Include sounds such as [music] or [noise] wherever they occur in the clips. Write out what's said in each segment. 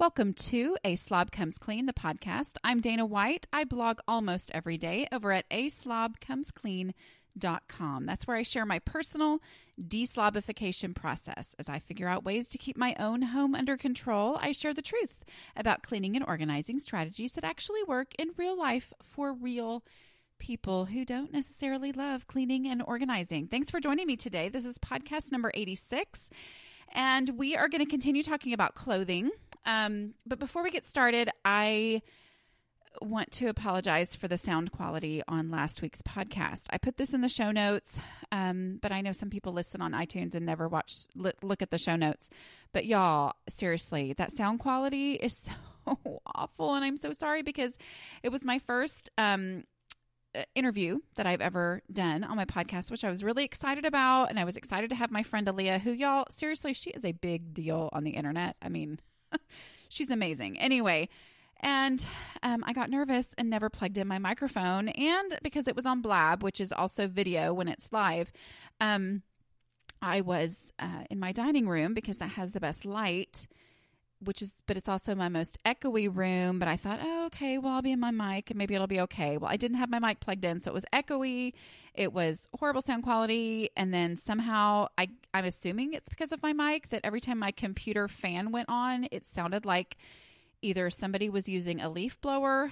Welcome to A Slob Comes Clean, the podcast. I'm Dana White. I blog almost every day over at aslobcomesclean.com. That's where I share my personal deslobification process. As I figure out ways to keep my own home under control, I share the truth about cleaning and organizing strategies that actually work in real life for real people who don't necessarily love cleaning and organizing. Thanks for joining me today. This is podcast number 86, and we are going to continue talking about clothing. Um, but before we get started, I want to apologize for the sound quality on last week's podcast. I put this in the show notes, um, but I know some people listen on iTunes and never watch look at the show notes. But y'all, seriously, that sound quality is [laughs] so awful, and I'm so sorry because it was my first um, uh, interview that I've ever done on my podcast, which I was really excited about. And I was excited to have my friend Aaliyah, who, y'all, seriously, she is a big deal on the internet. I mean, [laughs] she's amazing. Anyway, and um, I got nervous and never plugged in my microphone. And because it was on Blab, which is also video when it's live, um, I was uh, in my dining room because that has the best light, which is, but it's also my most echoey room. But I thought, oh, okay, well, I'll be in my mic and maybe it'll be okay. Well, I didn't have my mic plugged in, so it was echoey. It was horrible sound quality. And then somehow I, I'm assuming it's because of my mic that every time my computer fan went on, it sounded like either somebody was using a leaf blower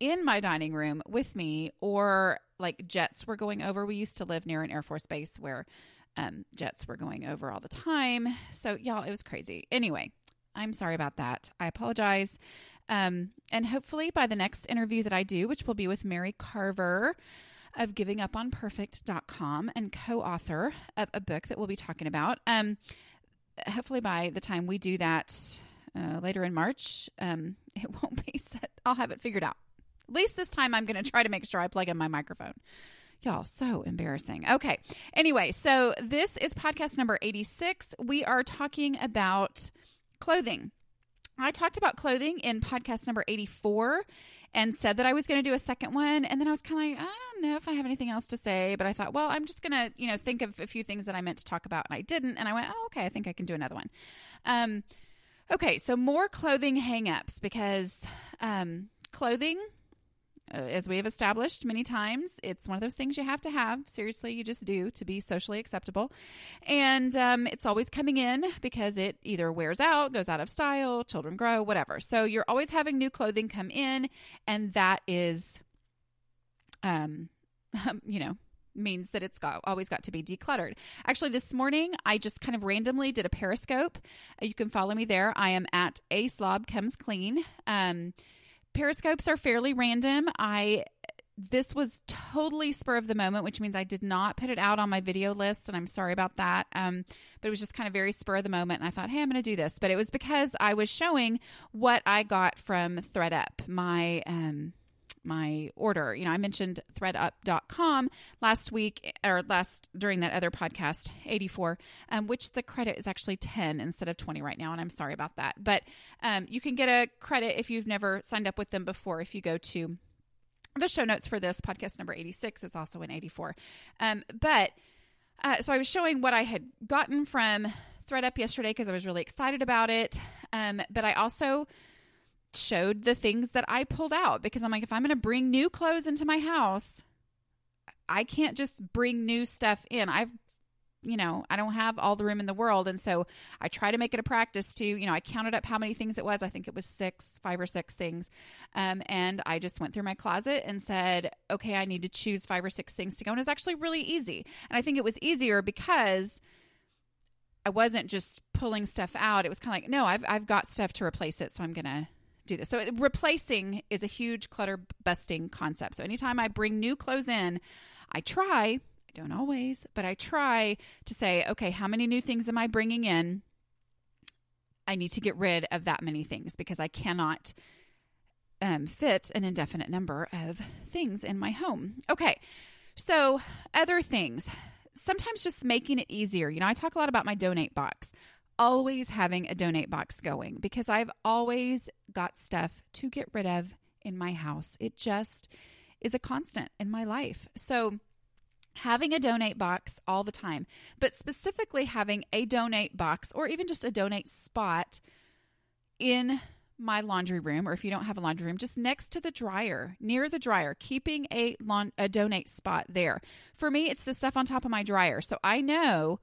in my dining room with me or like jets were going over. We used to live near an Air Force base where um, jets were going over all the time. So, y'all, it was crazy. Anyway, I'm sorry about that. I apologize. Um, and hopefully, by the next interview that I do, which will be with Mary Carver of givinguponperfect.com and co author of a book that we'll be talking about, um, hopefully, by the time we do that, uh, later in March. Um, [laughs] it won't be set. I'll have it figured out. At least this time, I'm going to try to make sure I plug in my microphone. Y'all, so embarrassing. Okay. Anyway, so this is podcast number 86. We are talking about clothing. I talked about clothing in podcast number 84 and said that I was going to do a second one. And then I was kind of like, I don't know if I have anything else to say. But I thought, well, I'm just going to, you know, think of a few things that I meant to talk about and I didn't. And I went, oh, okay, I think I can do another one. Um, Okay, so more clothing hangups because um, clothing, as we have established many times, it's one of those things you have to have. Seriously, you just do to be socially acceptable. And um, it's always coming in because it either wears out, goes out of style, children grow, whatever. So you're always having new clothing come in, and that is, um, [laughs] you know, means that it's got always got to be decluttered. Actually, this morning I just kind of randomly did a Periscope. Uh, you can follow me there. I am at a slob comes clean. Um, periscopes are fairly random. I this was totally spur of the moment, which means I did not put it out on my video list, and I'm sorry about that. Um, but it was just kind of very spur of the moment, and I thought, hey, I'm going to do this. But it was because I was showing what I got from ThredUp, my um, my order. You know, I mentioned thredup.com last week or last during that other podcast, 84, um, which the credit is actually 10 instead of 20 right now. And I'm sorry about that. But um, you can get a credit if you've never signed up with them before if you go to the show notes for this podcast number 86. It's also in 84. Um, but uh, so I was showing what I had gotten from ThredUp yesterday because I was really excited about it. Um, but I also showed the things that I pulled out because I'm like, if I'm going to bring new clothes into my house, I can't just bring new stuff in. I've, you know, I don't have all the room in the world. And so I try to make it a practice to, you know, I counted up how many things it was. I think it was six, five or six things. Um, and I just went through my closet and said, okay, I need to choose five or six things to go. And it's actually really easy. And I think it was easier because. I wasn't just pulling stuff out. It was kind of like, no, I've I've got stuff to replace it, so I'm gonna do this. So replacing is a huge clutter busting concept. So anytime I bring new clothes in, I try, I don't always, but I try to say, okay, how many new things am I bringing in? I need to get rid of that many things because I cannot um, fit an indefinite number of things in my home. Okay, so other things. Sometimes just making it easier. You know, I talk a lot about my donate box. Always having a donate box going because I've always got stuff to get rid of in my house. It just is a constant in my life. So, having a donate box all the time, but specifically having a donate box or even just a donate spot in my laundry room, or if you don't have a laundry room, just next to the dryer, near the dryer, keeping a, lawn, a donate spot there. For me, it's the stuff on top of my dryer. So I know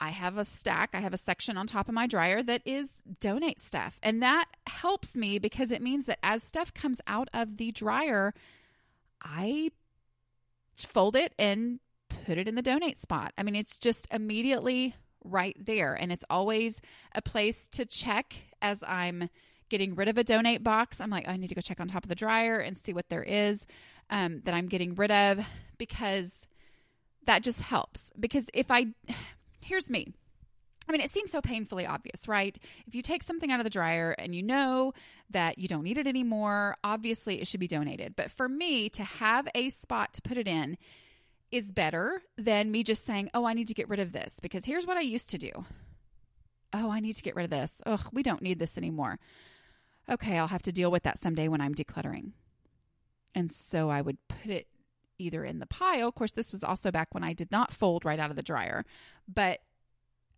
I have a stack, I have a section on top of my dryer that is donate stuff. And that helps me because it means that as stuff comes out of the dryer, I fold it and put it in the donate spot. I mean, it's just immediately right there. And it's always a place to check as I'm getting rid of a donate box. I'm like, oh, I need to go check on top of the dryer and see what there is um, that I'm getting rid of because that just helps. Because if I, here's me. I mean, it seems so painfully obvious, right? If you take something out of the dryer and you know that you don't need it anymore, obviously it should be donated. But for me to have a spot to put it in is better than me just saying, oh, I need to get rid of this. Because here's what I used to do oh, I need to get rid of this. Ugh, we don't need this anymore. Okay, I'll have to deal with that someday when I'm decluttering. And so I would put it either in the pile. Of course, this was also back when I did not fold right out of the dryer, but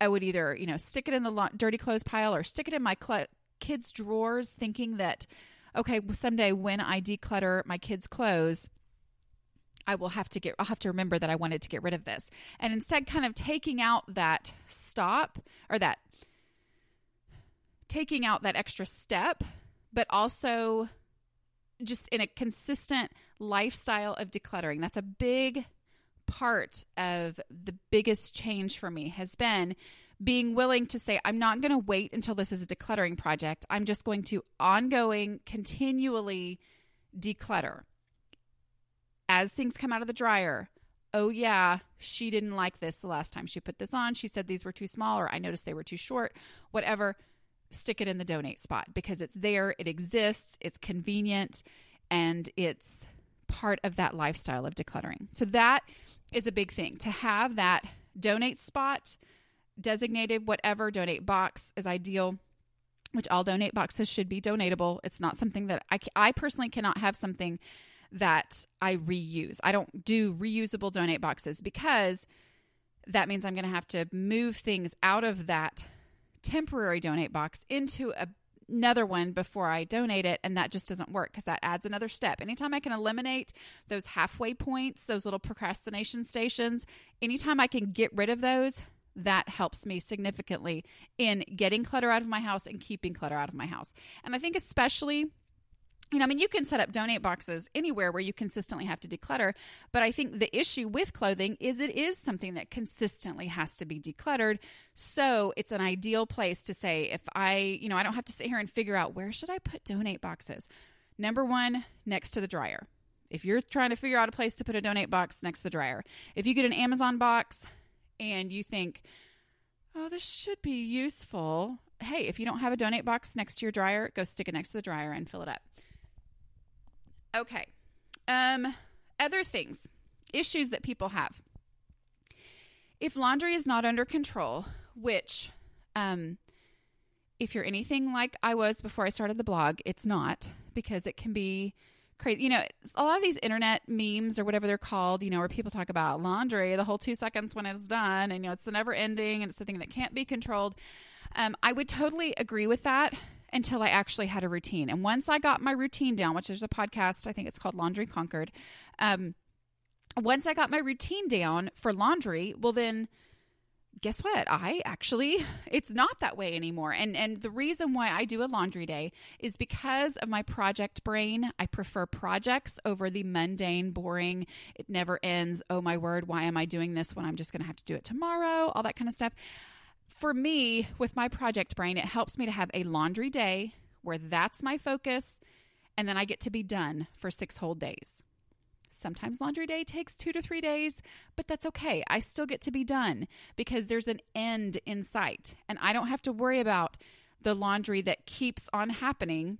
I would either, you know, stick it in the dirty clothes pile or stick it in my cl- kids' drawers, thinking that, okay, someday when I declutter my kids' clothes, I will have to get, I'll have to remember that I wanted to get rid of this. And instead, kind of taking out that stop or that, taking out that extra step, but also just in a consistent lifestyle of decluttering. That's a big part of the biggest change for me has been being willing to say, I'm not going to wait until this is a decluttering project. I'm just going to ongoing, continually declutter as things come out of the dryer, oh yeah, she didn't like this the last time she put this on. She said these were too small, or I noticed they were too short, whatever. Stick it in the donate spot because it's there, it exists, it's convenient, and it's part of that lifestyle of decluttering. So that is a big thing to have that donate spot designated, whatever donate box is ideal which all donate boxes should be donatable. It's not something that I, I personally cannot have something that I reuse. I don't do reusable donate boxes because that means I'm going to have to move things out of that temporary donate box into a, another one before I donate it. And that just doesn't work because that adds another step. Anytime I can eliminate those halfway points, those little procrastination stations, anytime I can get rid of those, that helps me significantly in getting clutter out of my house and keeping clutter out of my house. And I think, especially you know, I mean, you can set up donate boxes anywhere where you consistently have to declutter. But I think the issue with clothing is it is something that consistently has to be decluttered. So it's an ideal place to say, if I, you know, I don't have to sit here and figure out where should I put donate boxes. Number one, next to the dryer. If you're trying to figure out a place to put a donate box next to the dryer, if you get an Amazon box and you think, oh, this should be useful. Hey, if you don't have a donate box next to your dryer, go stick it next to the dryer and fill it up. Okay. Um, other things, issues that people have. If laundry is not under control, which, um, if you're anything like I was before I started the blog, it's not because it can be crazy. You know, a lot of these internet memes or whatever they're called, you know, where people talk about laundry the whole two seconds when it's done, and you know, it's the never ending and it's the thing that can't be controlled. Um, I would totally agree with that until I actually had a routine. And once I got my routine down, which there's a podcast, I think it's called Laundry Conquered. Um, once I got my routine down for laundry, well, then guess what i actually [laughs] it's not that way anymore and and the reason why i do a laundry day is because of my project brain i prefer projects over the mundane boring it never ends oh my word why am i doing this when i'm just going to have to do it tomorrow all that kind of stuff for me, with my project brain, it helps me to have a laundry day where that's my focus, and then I get to be done for six whole days. Sometimes laundry day takes two to three days, but that's okay. I still get to be done because there's an end in sight. And I don't have to worry about the laundry that keeps on happening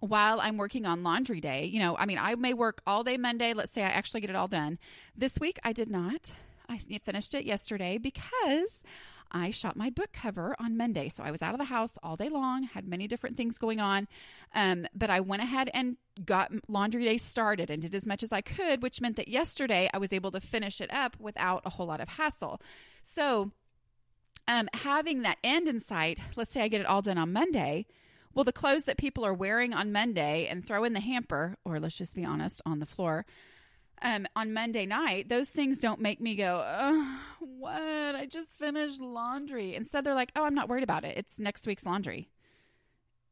while I'm working on laundry day. You know, I mean, I may work all day Monday. Let's say I actually get it all done. This week I did not. I finished it yesterday because I shot my book cover on Monday. So I was out of the house all day long, had many different things going on. Um, but I went ahead and got laundry day started and did as much as I could, which meant that yesterday I was able to finish it up without a whole lot of hassle. So, um, having that end in sight, let's say I get it all done on Monday. Well, the clothes that people are wearing on Monday and throw in the hamper, or let's just be honest, on the floor, um, on Monday night, those things don't make me go, oh, what? I just finished laundry. Instead, they're like, oh, I'm not worried about it. It's next week's laundry.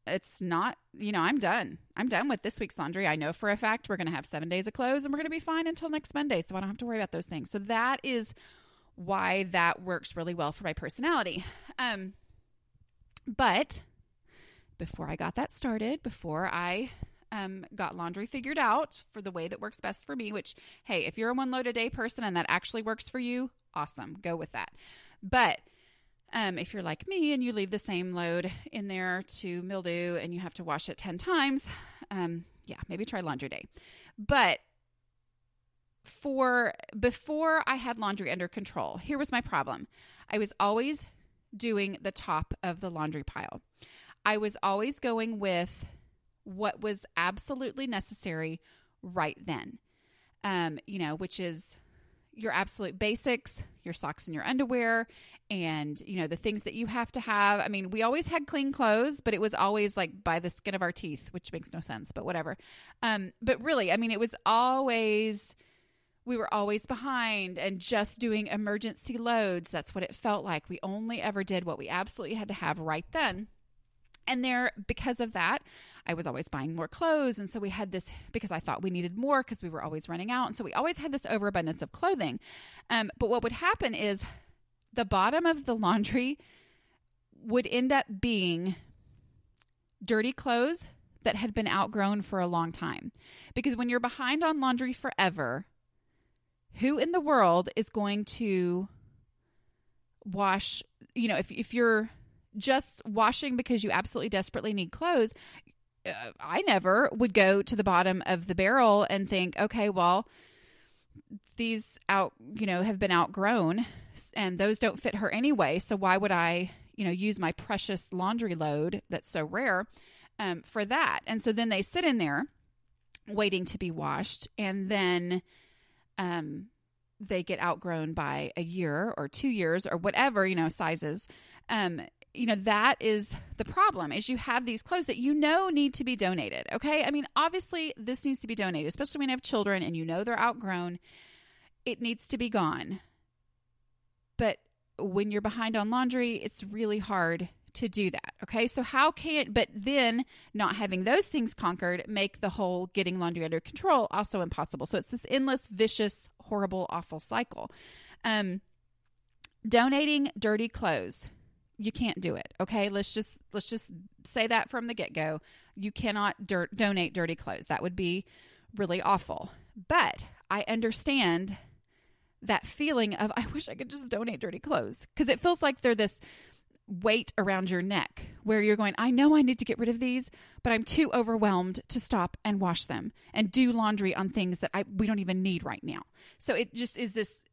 It's not, you know, I'm done. I'm done with this week's laundry. I know for a fact we're going to have seven days of clothes and we're going to be fine until next Monday. So I don't have to worry about those things. So that is why that works really well for my personality. Um, but before I got that started, before I um, got laundry figured out for the way that works best for me, which, hey, if you're a one load a day person and that actually works for you, awesome. Go with that. But um, if you're like me and you leave the same load in there to mildew and you have to wash it 10 times, um, yeah, maybe try laundry day. But for before I had laundry under control, here was my problem. I was always doing the top of the laundry pile. I was always going with what was absolutely necessary right then. Um, you know, which is your absolute basics, your socks and your underwear, and you know the things that you have to have. I mean, we always had clean clothes, but it was always like by the skin of our teeth, which makes no sense, but whatever. Um, but really, I mean, it was always we were always behind and just doing emergency loads. That's what it felt like. We only ever did what we absolutely had to have right then. And there, because of that, I was always buying more clothes. And so we had this because I thought we needed more because we were always running out. And so we always had this overabundance of clothing. Um, but what would happen is the bottom of the laundry would end up being dirty clothes that had been outgrown for a long time. Because when you're behind on laundry forever, who in the world is going to wash, you know, if, if you're just washing because you absolutely desperately need clothes, I never would go to the bottom of the barrel and think, okay, well, these out, you know, have been outgrown and those don't fit her anyway. So why would I, you know, use my precious laundry load that's so rare um, for that? And so then they sit in there waiting to be washed and then um, they get outgrown by a year or two years or whatever, you know, sizes. Um, you know that is the problem is you have these clothes that you know need to be donated okay? I mean obviously this needs to be donated especially when you have children and you know they're outgrown. It needs to be gone. But when you're behind on laundry it's really hard to do that okay? So how can but then not having those things conquered make the whole getting laundry under control also impossible. So it's this endless vicious horrible awful cycle. Um donating dirty clothes you can't do it. Okay, let's just let's just say that from the get go. You cannot dirt, donate dirty clothes. That would be really awful. But I understand that feeling of I wish I could just donate dirty clothes because it feels like they're this weight around your neck where you're going, I know I need to get rid of these, but I'm too overwhelmed to stop and wash them and do laundry on things that I we don't even need right now. So it just is this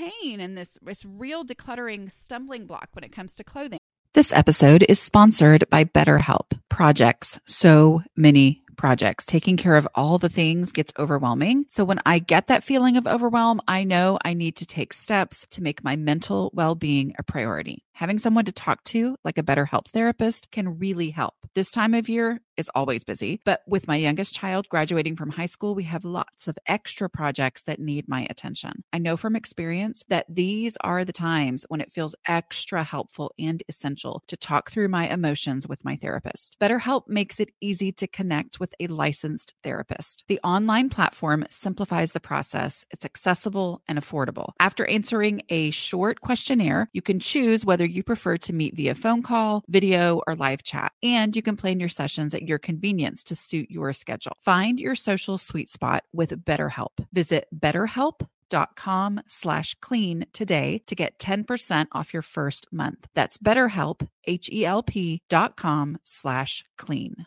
pain and this, this real decluttering stumbling block when it comes to clothing. This episode is sponsored by BetterHelp. Projects, so many projects. Taking care of all the things gets overwhelming. So when I get that feeling of overwhelm, I know I need to take steps to make my mental well being a priority. Having someone to talk to, like a BetterHelp therapist, can really help. This time of year is always busy, but with my youngest child graduating from high school, we have lots of extra projects that need my attention. I know from experience that these are the times when it feels extra helpful and essential to talk through my emotions with my therapist. BetterHelp makes it easy to connect with a licensed therapist. The online platform simplifies the process, it's accessible and affordable. After answering a short questionnaire, you can choose whether you prefer to meet via phone call, video, or live chat, and you can plan your sessions at your convenience to suit your schedule. Find your social sweet spot with BetterHelp. Visit betterhelp.com slash clean today to get 10% off your first month. That's betterhelp, H-E-L-P dot com slash clean.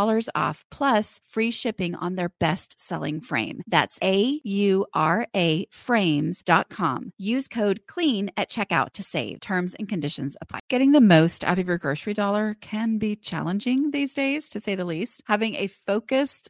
off plus free shipping on their best selling frame. That's A U R A frames.com. Use code CLEAN at checkout to save. Terms and conditions apply. Getting the most out of your grocery dollar can be challenging these days, to say the least. Having a focused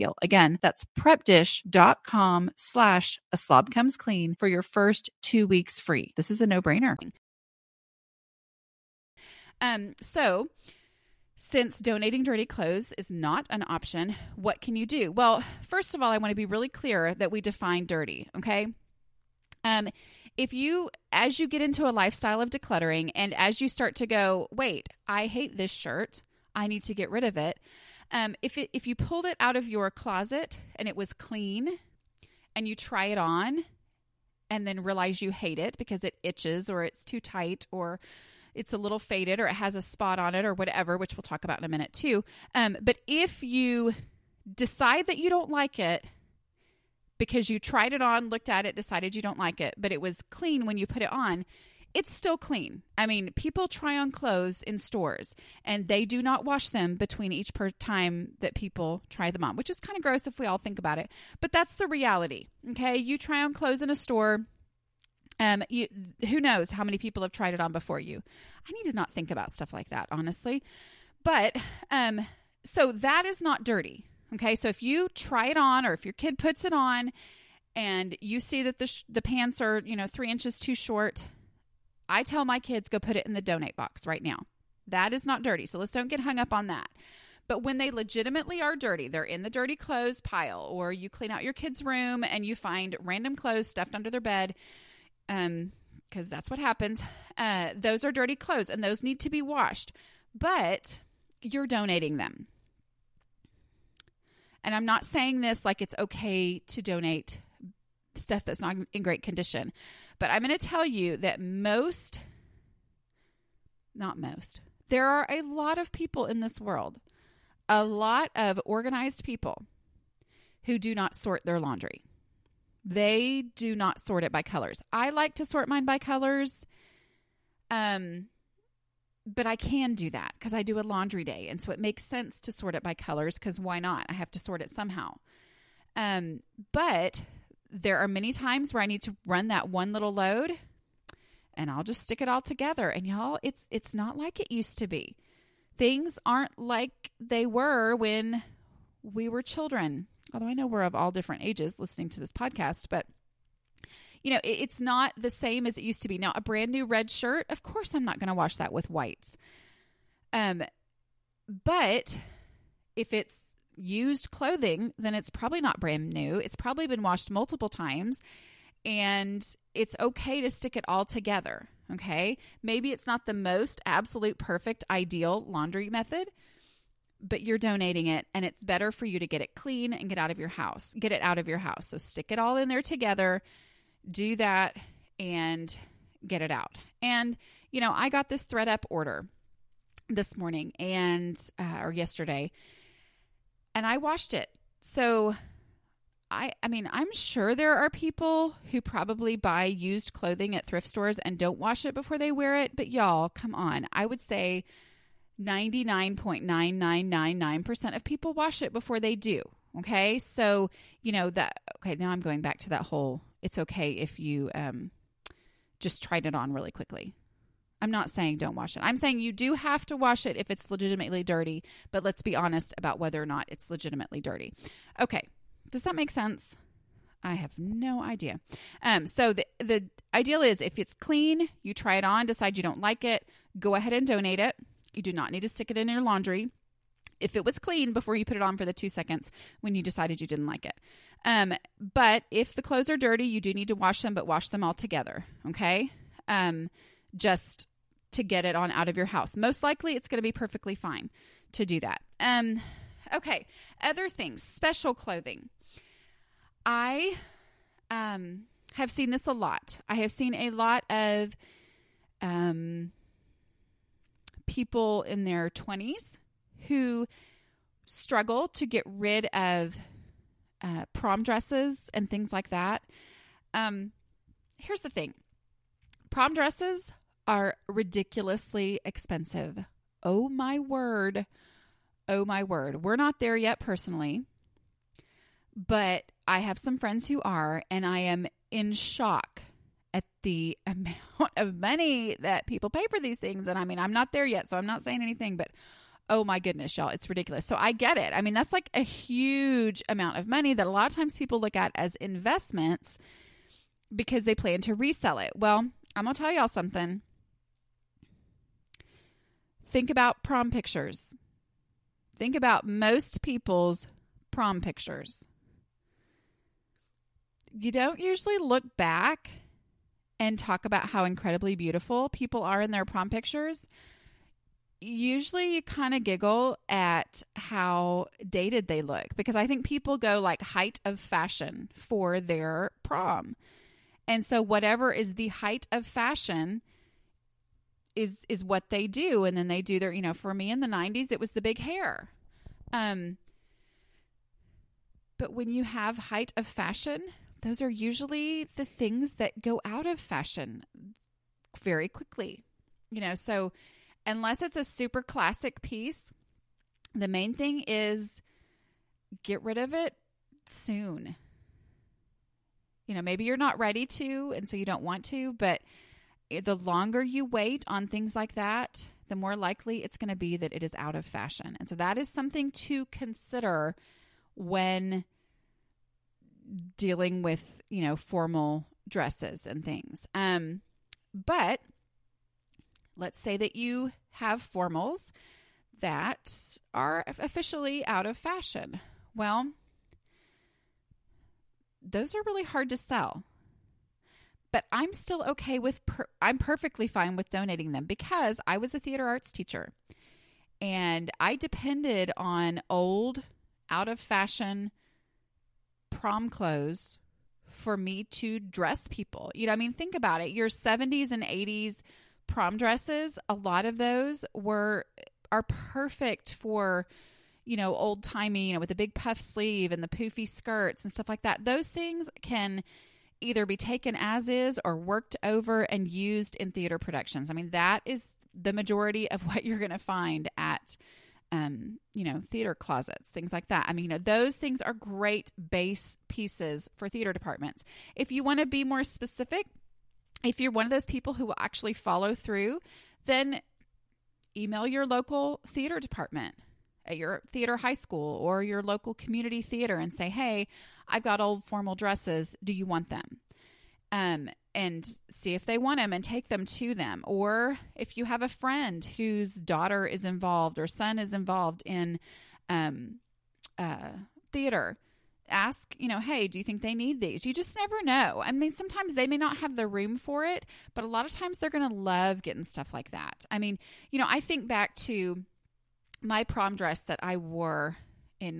deal. Again, that's prepdish.com slash a slob comes clean for your first two weeks free. This is a no brainer. Um, so since donating dirty clothes is not an option, what can you do? Well, first of all, I want to be really clear that we define dirty, okay? Um, if you as you get into a lifestyle of decluttering and as you start to go, wait, I hate this shirt, I need to get rid of it. Um, if it if you pulled it out of your closet and it was clean, and you try it on, and then realize you hate it because it itches or it's too tight or it's a little faded or it has a spot on it or whatever, which we'll talk about in a minute too. Um, but if you decide that you don't like it because you tried it on, looked at it, decided you don't like it, but it was clean when you put it on, it's still clean. I mean, people try on clothes in stores and they do not wash them between each per time that people try them on, which is kind of gross if we all think about it. But that's the reality. Okay. You try on clothes in a store. Um, you, who knows how many people have tried it on before you? I need to not think about stuff like that, honestly. But um, so that is not dirty. Okay. So if you try it on or if your kid puts it on and you see that the, sh- the pants are, you know, three inches too short, I tell my kids go put it in the donate box right now. That is not dirty. So let's don't get hung up on that. But when they legitimately are dirty, they're in the dirty clothes pile, or you clean out your kid's room and you find random clothes stuffed under their bed, um, because that's what happens. Uh, those are dirty clothes and those need to be washed, but you're donating them. And I'm not saying this like it's okay to donate stuff that's not in great condition. But I'm going to tell you that most, not most, there are a lot of people in this world, a lot of organized people who do not sort their laundry. They do not sort it by colors. I like to sort mine by colors. Um, but I can do that because I do a laundry day. And so it makes sense to sort it by colors because why not? I have to sort it somehow. Um, but there are many times where I need to run that one little load and I'll just stick it all together. And y'all, it's it's not like it used to be. Things aren't like they were when we were children. Although I know we're of all different ages listening to this podcast, but you know, it, it's not the same as it used to be. Now, a brand new red shirt, of course, I'm not going to wash that with whites. Um, but if it's used clothing, then it's probably not brand new. It's probably been washed multiple times and it's okay to stick it all together. Okay. Maybe it's not the most absolute perfect ideal laundry method, but you're donating it and it's better for you to get it clean and get out of your house. Get it out of your house. So stick it all in there together, do that and get it out. And, you know, I got this ThredUp order this morning and, uh, or yesterday, and I washed it. So I I mean, I'm sure there are people who probably buy used clothing at thrift stores and don't wash it before they wear it, but y'all, come on. I would say 99.9999% of people wash it before they do. Okay? So, you know, that okay, now I'm going back to that whole it's okay if you um just tried it on really quickly. I'm not saying don't wash it. I'm saying you do have to wash it if it's legitimately dirty, but let's be honest about whether or not it's legitimately dirty. Okay. Does that make sense? I have no idea. Um, so the the ideal is if it's clean, you try it on, decide you don't like it, go ahead and donate it. You do not need to stick it in your laundry. If it was clean before you put it on for the two seconds when you decided you didn't like it. Um, but if the clothes are dirty, you do need to wash them, but wash them all together. Okay. Um, just to get it on out of your house. Most likely it's going to be perfectly fine to do that. Um, okay. Other things, special clothing. I um, have seen this a lot. I have seen a lot of um, people in their 20s who struggle to get rid of uh, prom dresses and things like that. Um, here's the thing prom dresses are ridiculously expensive. Oh my word. Oh my word. We're not there yet personally, but I have some friends who are, and I am in shock at the [laughs] amount of money that people pay for these things. And I mean, I'm not there yet, so I'm not saying anything, but oh my goodness, y'all, it's ridiculous. So I get it. I mean, that's like a huge amount of money that a lot of times people look at as investments because they plan to resell it. Well, I'm going to tell y'all something. Think about prom pictures. Think about most people's prom pictures. You don't usually look back and talk about how incredibly beautiful people are in their prom pictures. Usually you kind of giggle at how dated they look because I think people go like height of fashion for their prom. And so whatever is the height of fashion is is what they do. And then they do their you know for me in the 90s it was the big hair. Um but when you have height of fashion those are usually the things that go out of fashion very quickly you know? So unless it's a super classic piece the main thing is get rid of it soon. You know maybe you're not ready to and so you don't want to but the longer you wait on things like that, the more likely it's going to be that it is out of fashion. And so that is something to consider when dealing with, you know, formal dresses and things. Um but let's say that you have formals that are officially out of fashion. Well, those are really hard to sell but I'm still okay with, per- I'm perfectly fine with donating them because I was a theater arts teacher and I depended on old, out of fashion prom clothes for me to dress people. You know, I mean, think about it. Your 70s and 80s prom dresses, a lot of those were are perfect for you know, old timey, you know, with the big puff sleeve and the poofy skirts and stuff like that. Those things can either be taken as is or worked over and used in theater productions. I mean, that is the majority of [laughs] what you're going to find at um, you know, theater closets, things like that. I mean, you know, those things are great base pieces for theater departments. If you want to be more specific, if you're one of those people who will actually follow through, then email your local theater department at your theater high school or your local community theater and say, hey, I've got old formal dresses. Do you want them? um, and see if they want them and take them to them. Or if you have a friend whose daughter is involved or son is involved in um, uh, theater, ask, you know, hey, do you think they need these? You just never know. I mean, sometimes they may not have the room for it, but a lot of times they're going to love getting stuff like that. I mean, you know, I think back to my prom dress that I wore in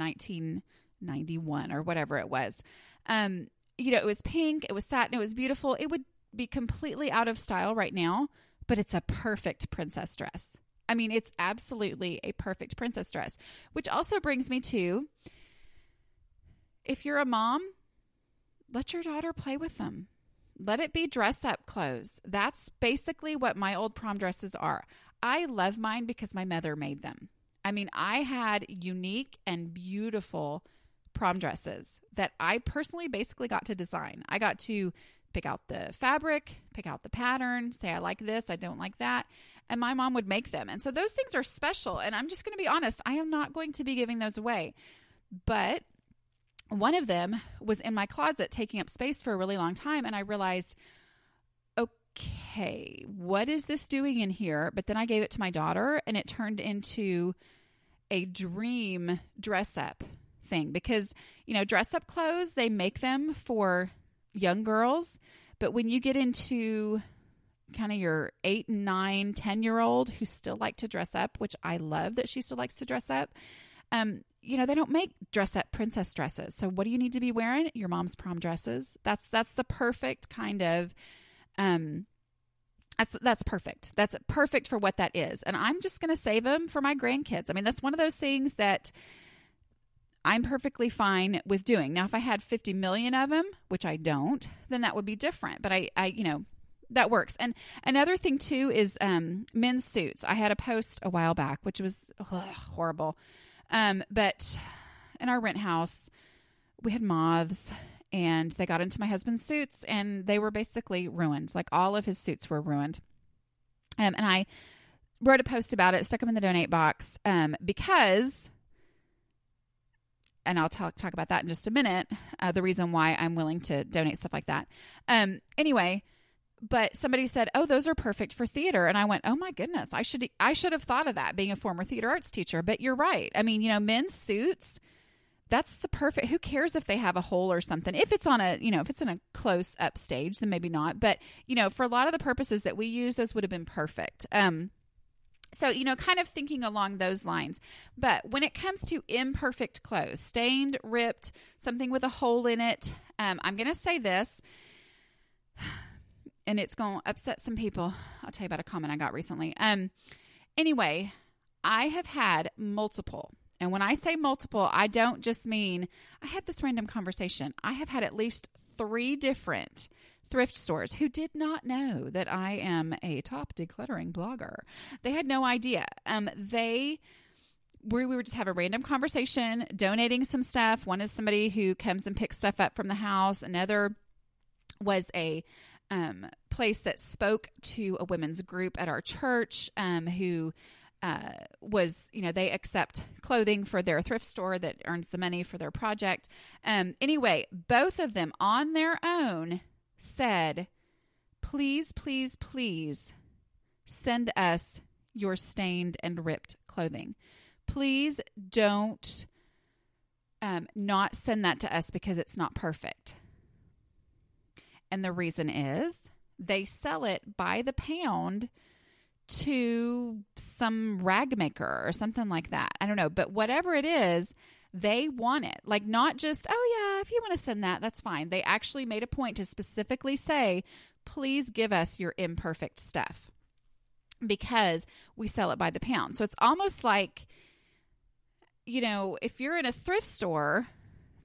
1991 or whatever it was. Um, you know, it was pink, it was satin, it was beautiful. It would be completely out of style right now, but it's a perfect princess dress. I mean, it's absolutely a perfect princess dress, which also brings me to if you're a mom, let your daughter play with them. Let it be dress up clothes. That's basically what my old prom dresses are. I love mine because my mother made them. I mean, I had unique and beautiful prom dresses that I personally basically got to design. I got to pick out the fabric, pick out the pattern, say I like this, I don't like that, and my mom would make them. And so those things are special, and I'm just going to be honest, I am not going to be giving those away. But one of them was in my closet taking up space for a really long time and I realized okay, what is this doing in here? But then I gave it to my daughter and it turned into a dream dress up thing because, you know, dress up clothes, they make them for young girls. But when you get into kind of your eight, nine, 10 year old who still like to dress up, which I love that she still likes to dress up, um, you know, they don't make dress up princess dresses. So what do you need to be wearing? Your mom's prom dresses. That's that's the perfect kind of um that's that's perfect. That's perfect for what that is. And I'm just going to save them for my grandkids. I mean, that's one of those things that I'm perfectly fine with doing. Now, if I had 50 million of them, which I don't, then that would be different. But I, I you know, that works. And another thing too is um, men's suits. I had a post a while back, which was ugh, horrible. Um, but in our rent house, we had moths and they got into my husband's suits and they were basically ruined. Like all of his suits were ruined. Um, and I wrote a post about it, stuck them in the donate box um, because and I'll talk talk about that in just a minute. Uh, the reason why I'm willing to donate stuff like that. Um, anyway, but somebody said, "Oh, those are perfect for theater," and I went, "Oh my goodness, I should I should have thought of that being a former theater arts teacher." But you're right. I mean, you know, men's suits. That's the perfect. Who cares if they have a hole or something? If it's on a, you know, if it's in a close up stage, then maybe not. But you know, for a lot of the purposes that we use, those would have been perfect. Um, so, you know, kind of thinking along those lines. But when it comes to imperfect clothes, stained, ripped, something with a hole in it, um, I'm going to say this, and it's going to upset some people. I'll tell you about a comment I got recently. Um, anyway, I have had multiple. And when I say multiple, I don't just mean I had this random conversation. I have had at least three different thrift stores who did not know that I am a top decluttering blogger. They had no idea. Um, they we, we would just have a random conversation, donating some stuff. One is somebody who comes and picks stuff up from the house. Another was a um, place that spoke to a women's group at our church um, who uh, was, you know, they accept clothing for their thrift store that earns the money for their project. Um, anyway, both of them on their own said, Please, please, please send us your stained and ripped clothing. Please don't um, not send that to us because it's not perfect. And the reason is they sell it by the pound to some rag maker or something like that. I don't know, but whatever it is, they want it. Like, not just, oh, yeah, if you want to send that, that's fine. They actually made a point to specifically say, please give us your imperfect stuff because we sell it by the pound. So it's almost like, you know, if you're in a thrift store,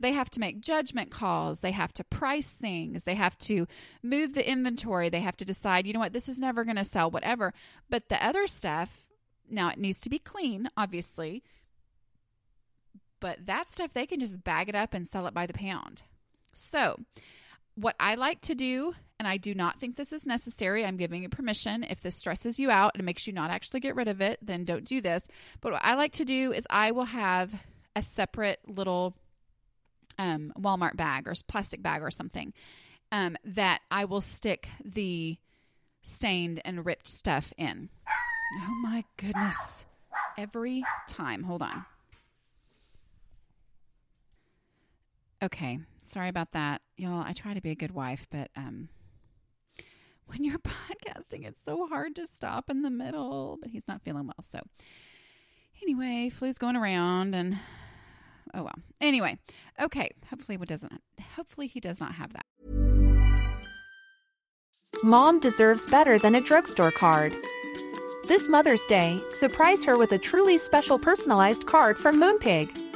they have to make judgment calls. They have to price things. They have to move the inventory. They have to decide, you know what, this is never going to sell, whatever. But the other stuff, now it needs to be clean, obviously, but that stuff, they can just bag it up and sell it by the pound. So, what I like to do, and I do not think this is necessary, I'm giving you permission. If this stresses you out and makes you not actually get rid of it, then don't do this. But what I like to do is I will have a separate little um, Walmart bag or plastic bag or something. um, that I will stick the stained and ripped stuff in. Oh my goodness. Every time. Hold on. Okay. Sorry about that. Y'all, I try to be a good wife, but um when you're [laughs] podcasting, it's so hard to stop in the middle, but he's not feeling well. So anyway, flu's going around and oh well. Anyway, okay. Hopefully what doesn't hopefully he does not have that. Mom deserves better than a drugstore card. This Mother's Day, surprise her with a truly special personalized card from Moonpig.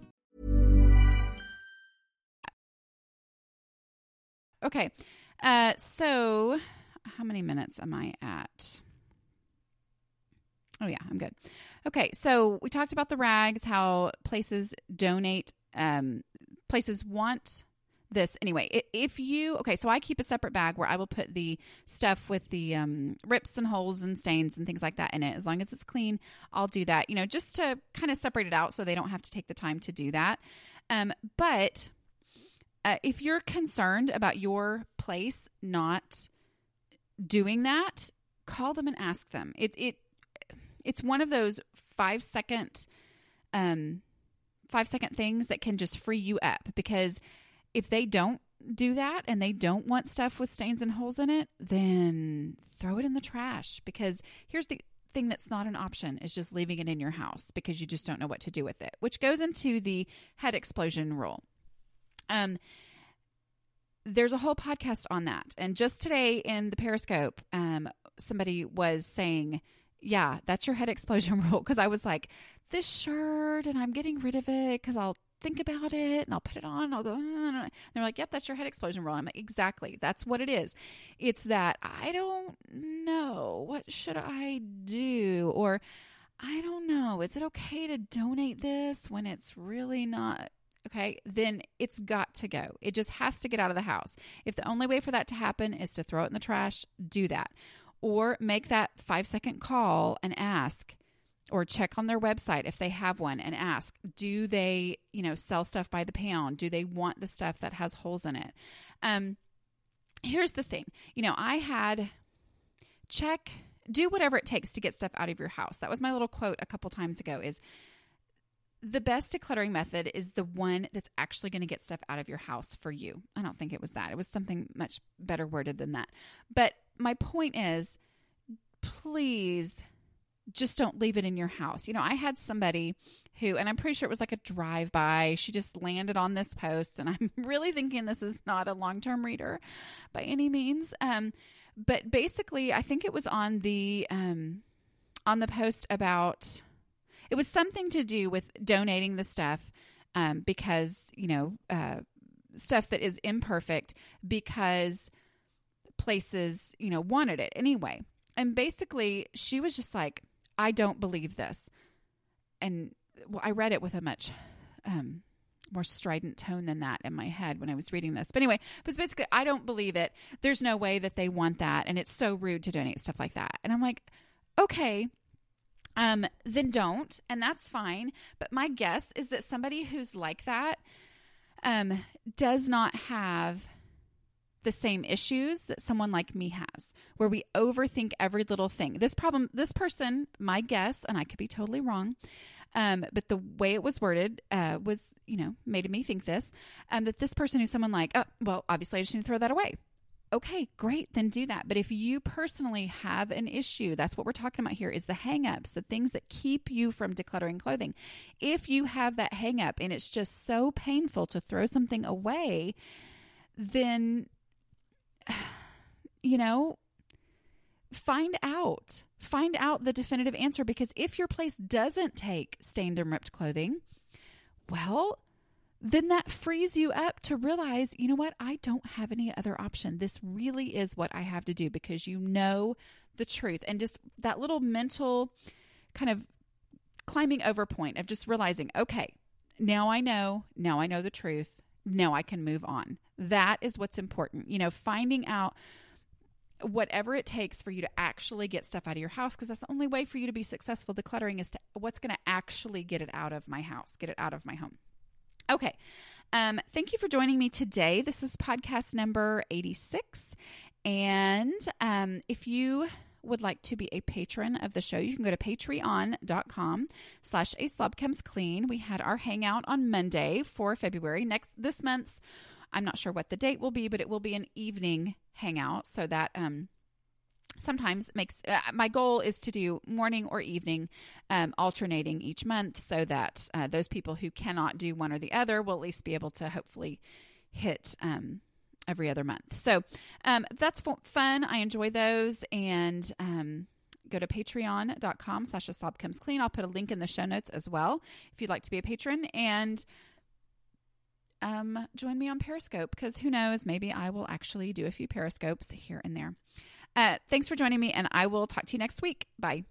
Okay. Uh, so, how many minutes am I at? Oh, yeah, I'm good. Okay. So, we talked about the rags, how places donate, um, places want this anyway if you okay so i keep a separate bag where i will put the stuff with the um, rips and holes and stains and things like that in it as long as it's clean i'll do that you know just to kind of separate it out so they don't have to take the time to do that um, but uh, if you're concerned about your place not doing that, call them and ask them. It it it's one of those five second um five second things that can just free you up because if they don't do that and they don't want stuff with stains and holes in it, then throw it in the trash because here's the thing that's not an option is just leaving it in your house because you just don't know what to do with it, which goes into the head explosion rule. Um, there's a whole podcast on that. And just today in the Periscope, um, somebody was saying, yeah, that's your head explosion [laughs] rule. Cause I was like, this shirt and I'm getting rid of it because I'll think about it and I'll put it on and I'll go, "Ah." and they're like, yep, that's your head explosion rule. I'm like, exactly. That's what it is. It's that I don't know. What should I do? Or I don't know. Is it okay to donate this when it's really not okay, then it's got to go. It just has to get out of the house. If the only way for that to happen is to throw it in the trash, do that. Or make that five second call and ask, or check on their website if they have one and ask, do they, you know, sell stuff by the pound? Do they want the stuff that has holes in it? Um, here's the thing you know, I had check, do whatever it takes to get stuff out of your house. That was my little quote a couple times ago is the best decluttering method is the one that's actually going to get stuff out of your house for you. I don't think it was that. It was something much better worded than that. But my point is please just don't leave it in your house. You know, I had somebody who, and I'm pretty sure it was like a drive by, she just landed on this post, and [laughs] I'm really thinking this is not a long term reader by any means. Um, but basically, I think it was on the um, on the post about it was something to do with donating the stuff um, because you know uh, stuff that is imperfect because places you know wanted it. Anyway and basically she was just like i don't believe this. And well i read it with a much um, more strident tone than that in my head when i was reading this. But anyway was basically i don't believe it. There's no way that they want that and it's so rude to donate stuff like that. And i'm like okay um, then don't, and that's fine. But my guess is that somebody who's like that um, does not have the same issues that someone like me has, where we overthink every little thing. This problem, this person, my guess, and I could be totally wrong, um, but the way it was worded uh, was, you know, made me think this, um, that this person is someone like, oh, well, obviously I just need to throw that away. Okay, great, then do that. But if you personally have an issue, that's what we're talking about here is the hangups, the things that keep you from decluttering clothing. If you have that hangup and it's just so painful to throw something away, then [sighs] you know, find out. Find out the definitive answer because if your place doesn't take stained and ripped clothing, well, then that frees you up to realize, you know what, I don't have any other option. This really is what I have to do because you know the truth. And just that little mental kind of climbing over point of just realizing, okay, now I know, now I know the truth, now I can move on. That is what's important. You know, finding out whatever it takes for you to actually get stuff out of your house because that's the only way for you to be successful decluttering is to what's going to actually get it out of my house, get it out of my home. Okay. Um, thank you for joining me today. This is podcast number 86. And um, if you would like to be a patron of the show, you can go to patreon.com slash a slob comes clean. We had our hangout on Monday for February. Next this month's, I'm not sure what the date will be, but it will be an evening hangout so that um sometimes makes uh, my goal is to do morning or evening um, alternating each month so that uh, those people who cannot do one or the other will at least be able to hopefully hit um, every other month. So um, that's fun. I enjoy those and um, go to patreon.com slash a slob comes clean i'll put a link in the show notes as well if you'd like to be a patron and um, join me on Periscope because who knows, maybe I will actually do a few Periscopes here and there. Uh, thanks for joining me, and I will talk to you next week. Bye.